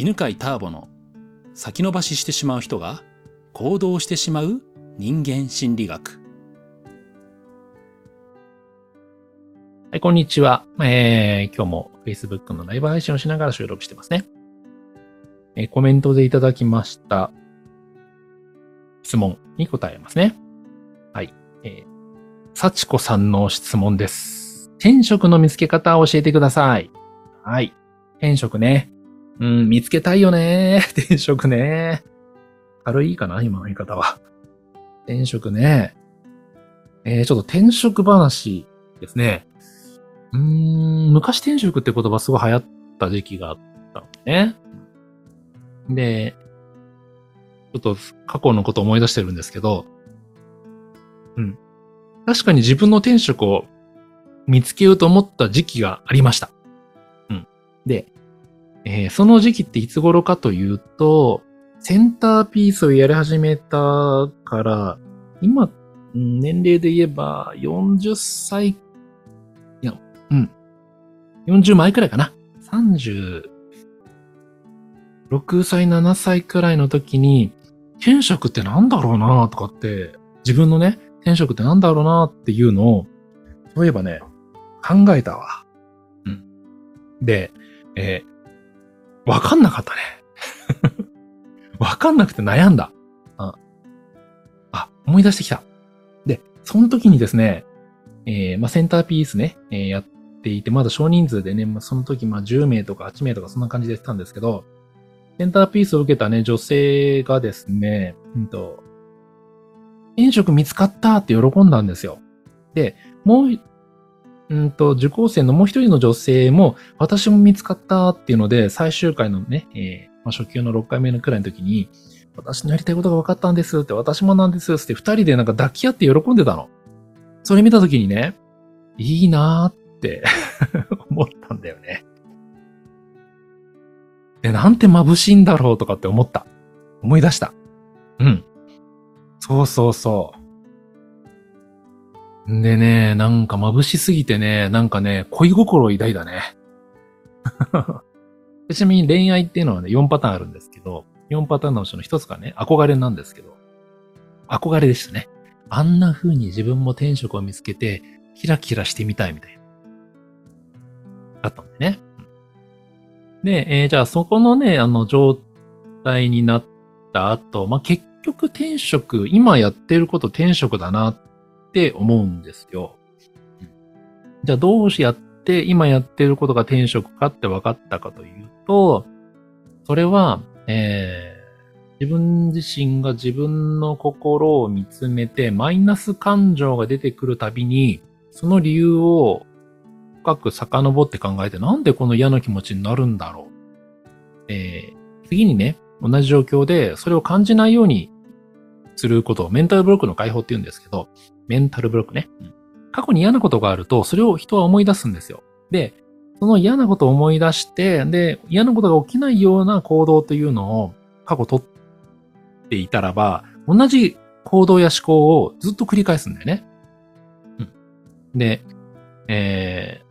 犬飼ターボの先延ばししてしまう人が行動してしまう人間心理学。はい、こんにちは。えー、今日も Facebook のライブ配信をしながら収録してますね。えー、コメントでいただきました質問に答えますね。はい。えー、幸子さんの質問です。転職の見つけ方を教えてください。はい。転職ね。うん、見つけたいよね。転職ね。軽いかな今の言い方は。転職ね。えー、ちょっと転職話ですね。うん、昔転職って言葉すごい流行った時期があったのね。で、ちょっと過去のこと思い出してるんですけど、うん。確かに自分の転職を見つけようと思った時期がありました。うん。で、えー、その時期っていつ頃かというと、センターピースをやり始めたから、今、年齢で言えば40歳、いや、うん。40前くらいかな。36歳、7歳くらいの時に、転職ってなんだろうなとかって、自分のね、転職ってなんだろうなっていうのを、そういえばね、考えたわ。うん。で、えわかんなかったね。わかんなくて悩んだ。あ、あ、思い出してきた。で、その時にですね、えー、まあ、センターピースね、えー、やっていて、まだ少人数でね、まあ、その時、まあ、10名とか8名とかそんな感じでしたんですけど、センターピースを受けたね、女性がですね、うんと、転職見つかった？って喜んだんですよ。で、もううんと、受講生のもう一人の女性も、私も見つかったっていうので、最終回のね、えー、まあ、初級の6回目のくらいの時に、私のやりたいことが分かったんですって、私もなんですって二人でなんか抱き合って喜んでたの。それ見た時にね、いいなーって 思ったんだよね。で、なんて眩しいんだろうとかって思った。思い出した。うん。そうそうそう。でね、なんか眩しすぎてね、なんかね、恋心を抱いたね。ちなみに恋愛っていうのはね、4パターンあるんですけど、4パターンのうちの1つがね、憧れなんですけど、憧れでしたね。あんな風に自分も転職を見つけて、キラキラしてみたいみたいな。だったんでね。で、えー、じゃあそこのね、あの状態になった後、まあ、結局転職、今やってること転職だなっって思うんですよ。じゃあどうしやって今やってることが転職かって分かったかというと、それは、えー、自分自身が自分の心を見つめてマイナス感情が出てくるたびに、その理由を深く遡って考えてなんでこの嫌な気持ちになるんだろう。えー、次にね、同じ状況でそれを感じないようにすることをメンタルブロックの解放って言うんですけど、メンタルブロックね。過去に嫌なことがあると、それを人は思い出すんですよ。で、その嫌なことを思い出して、で、嫌なことが起きないような行動というのを過去取っていたらば、同じ行動や思考をずっと繰り返すんだよね。うん。で、え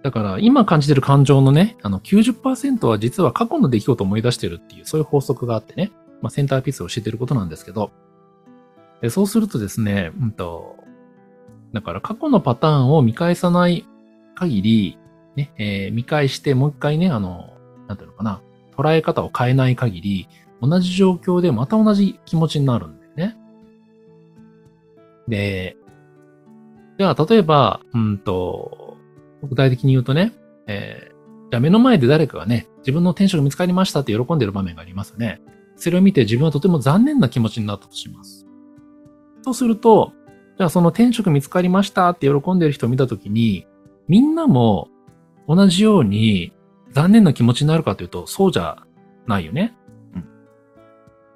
ー、だから今感じてる感情のね、あの90%は実は過去の出来事を思い出してるっていう、そういう法則があってね。まあ、センターピースを教えてることなんですけど、そうするとですね、うんと、だから過去のパターンを見返さない限り、ね、えー、見返してもう一回ね、あの、なんていうのかな、捉え方を変えない限り、同じ状況でまた同じ気持ちになるんだよね。で、じゃあ、例えば、うんと、具体的に言うとね、えー、じゃあ目の前で誰かがね、自分の転職見つかりましたって喜んでる場面がありますよね。それを見て自分はとても残念な気持ちになったとします。そうすると、じゃあその転職見つかりましたって喜んでる人を見たときに、みんなも同じように残念な気持ちになるかというと、そうじゃないよね。うん。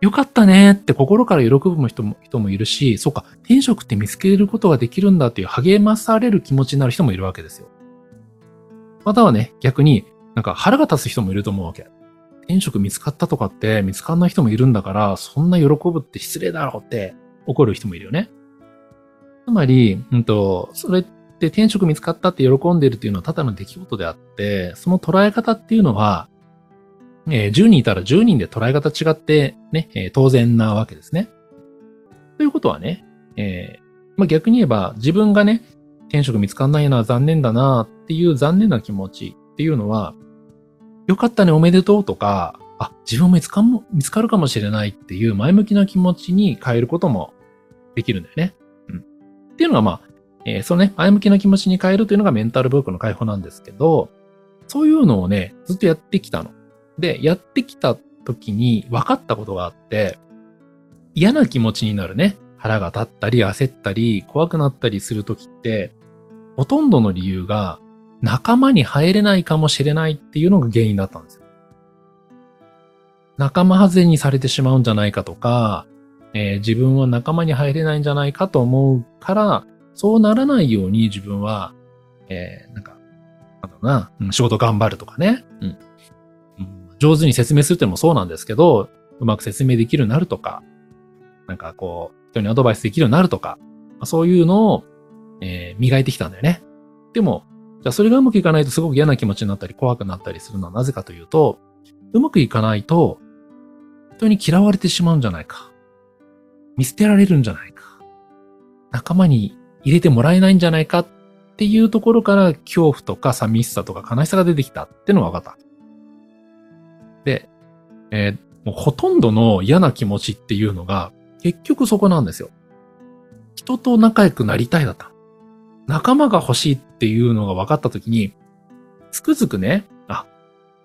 よかったねって心から喜ぶ人も人もいるし、そうか、転職って見つけることができるんだっていう励まされる気持ちになる人もいるわけですよ。またはね、逆になんか腹が立つ人もいると思うわけ。転職見つかったとかって見つかんない人もいるんだから、そんな喜ぶって失礼だろうって怒る人もいるよね。つまり、うんと、それって転職見つかったって喜んでるっていうのはただの出来事であって、その捉え方っていうのは、えー10人いたら10人で捉え方違ってね、えー当然なわけですね。ということはね、えーまあ、逆に言えば自分がね、転職見つかんないな、残念だなっていう残念な気持ちっていうのは、よかったね、おめでとうとか、あ、自分も見つかも見つかるかもしれないっていう前向きな気持ちに変えることもできるんだよね。うん。っていうのがまあ、えーそのね、前向きな気持ちに変えるというのがメンタルブロックの解放なんですけど、そういうのをね、ずっとやってきたの。で、やってきた時に分かったことがあって、嫌な気持ちになるね。腹が立ったり、焦ったり、怖くなったりする時って、ほとんどの理由が仲間に入れないかもしれないっていうのが原因だったんですよ。仲間外れにされてしまうんじゃないかとか、えー自分は仲間に入れないんじゃないかと思うから、そうならないように自分は、えーなんか、なんだろうな、仕事頑張るとかね、うんうん上手に説明するってのもそうなんですけど、うまく説明できるようになるとか、なんかこう、人にアドバイスできるようになるとか、そういうのを、えー磨いてきたんだよね。でも、じゃあそれがうまくいかないとすごく嫌な気持ちになったり怖くなったりするのはなぜかというと、うまくいかないと、人に嫌われてしまうんじゃないか。見捨てられるんじゃないか。仲間に入れてもらえないんじゃないかっていうところから恐怖とか寂しさとか悲しさが出てきたってのが分かった。で、えーもうほとんどの嫌な気持ちっていうのが結局そこなんですよ。人と仲良くなりたいだった。仲間が欲しいっていうのが分かったときに、つくづくね、あ、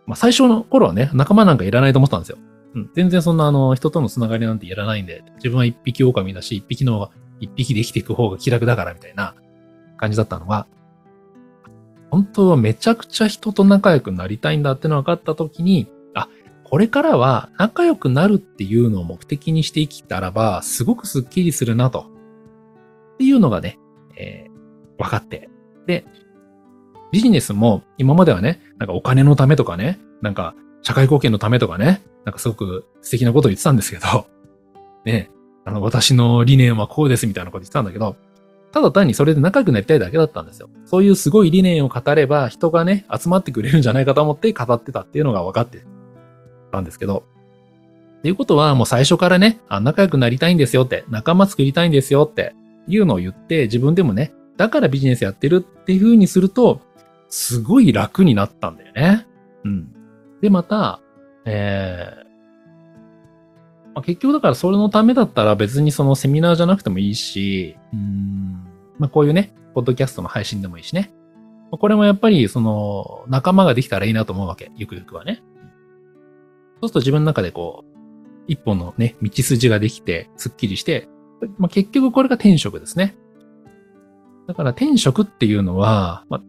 まあ、最初の頃はね、仲間なんかいらないと思ったんですよ。うん、全然そんなあの、人とのつながりなんていらないんで、自分は一匹狼だし、一匹の方が、一匹で生きていく方が気楽だからみたいな感じだったのが、本当はめちゃくちゃ人と仲良くなりたいんだっての分かったときに、あ、これからは仲良くなるっていうのを目的にして生きたらば、すごくスッキリするなと。っていうのがね、えー分かって。で、ビジネスも今まではね、なんかお金のためとかね、なんか社会貢献のためとかね、なんかすごく素敵なことを言ってたんですけど、ね、あの私の理念はこうですみたいなこと言ってたんだけど、ただ単にそれで仲良くなりたいだけだったんですよ。そういうすごい理念を語れば人がね、集まってくれるんじゃないかと思って語ってたっていうのが分かってたんですけど、っていうことはもう最初からね、あ仲良くなりたいんですよって、仲間作りたいんですよっていうのを言って自分でもね、だからビジネスやってるっていう風にすると、すごい楽になったんだよね。うん。で、また、えーまあ、結局だからそれのためだったら別にそのセミナーじゃなくてもいいし、うん、まあ、こういうね、ポッドキャストの配信でもいいしね。まあこれもやっぱりその仲間ができたらいいなと思うわけ。ゆくゆくはね。そうすると自分の中でこう、一本のね、道筋ができて、すっきりして、まあ、結局これが転職ですね。だから転職っていうのは、まあ、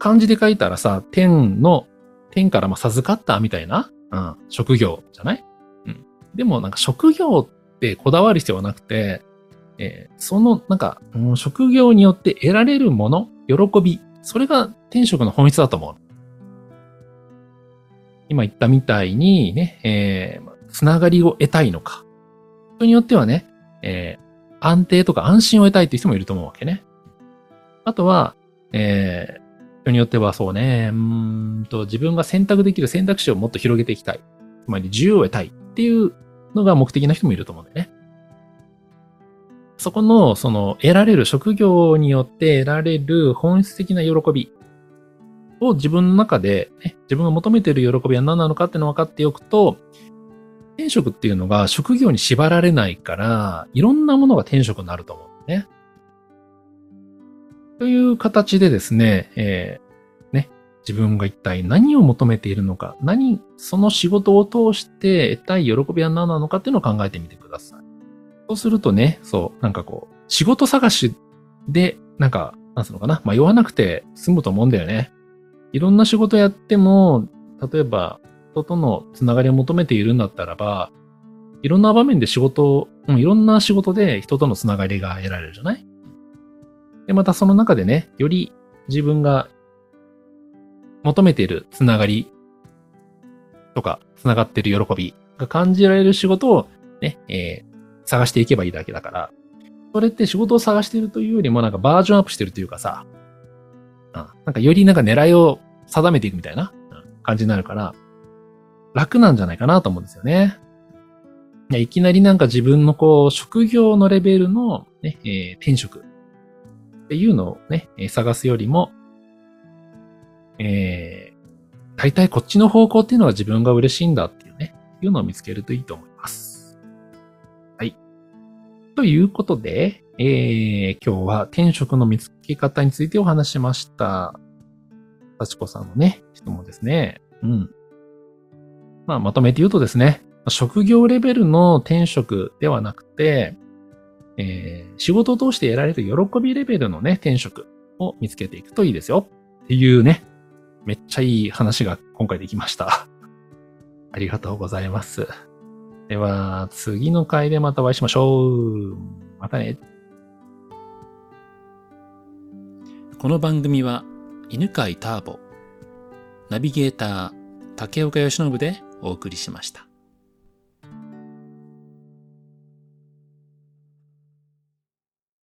漢字で書いたらさ、天の、天からま授かったみたいな、うん、職業じゃない？うん。でもなんか職業ってこだわる必要はなくて、えーそのなんか、うん職業によって得られるもの、喜び、それが転職の本質だと思う。今言ったみたいにね、えーつながりを得たいのか。人によってはね、えー安定とか安心を得たいっていう人もいると思うわけね。あとは、えー人によってはそうね、うんと、自分が選択できる選択肢をもっと広げていきたい。つまり自由を得たいっていうのが目的な人もいると思うんだよね。そこの、その、得られる職業によって得られる本質的な喜びを自分の中で、ね、自分が求めている喜びは何なのかっていうのを分かっておくと、転職っていうのが職業に縛られないから、いろんなものが転職になると思うんだよね。という形でですね、えーね、自分が一体何を求めているのか、何、その仕事を通して得たい喜びは何なのかっていうのを考えてみてください。そうするとね、そう、なんかこう、仕事探しで、なんか、なんつうのかな、迷わなくて済むと思うんだよね。いろんな仕事やっても、例えば、人とのつながりを求めているんだったらば、いろんな場面で仕事を、うん、いろんな仕事で人とのつながりが得られるじゃない？で、またその中でね、より自分が求めているつながりとか、つながっている喜びが感じられる仕事をね、えー探していけばいいだけだから、それって仕事を探しているというよりもなんかバージョンアップしてるというかさ、うんなんかよりなんか狙いを定めていくみたいな感じになるから、楽なんじゃないかなと思うんですよね。いやいきなりなんか自分のこう、職業のレベルのね、えー転職っていうのをね、探すよりも、えー、大体こっちの方向っていうのが自分が嬉しいんだっていうね、いうのを見つけるといいと思います。はい。ということで、えー、今日は転職の見つけ方についてお話ししました。幸子さんのね、質問ですね。うん。まあ、まとめて言うとですね、職業レベルの転職ではなくて、えー仕事を通して得られる喜びレベルのね、転職を見つけていくといいですよ。っていうね、めっちゃいい話が今回できました。ありがとうございます。では、次の回でまたお会いしましょう。またね。この番組は犬飼ターボ、ナビゲーター竹岡由伸でお送りしました。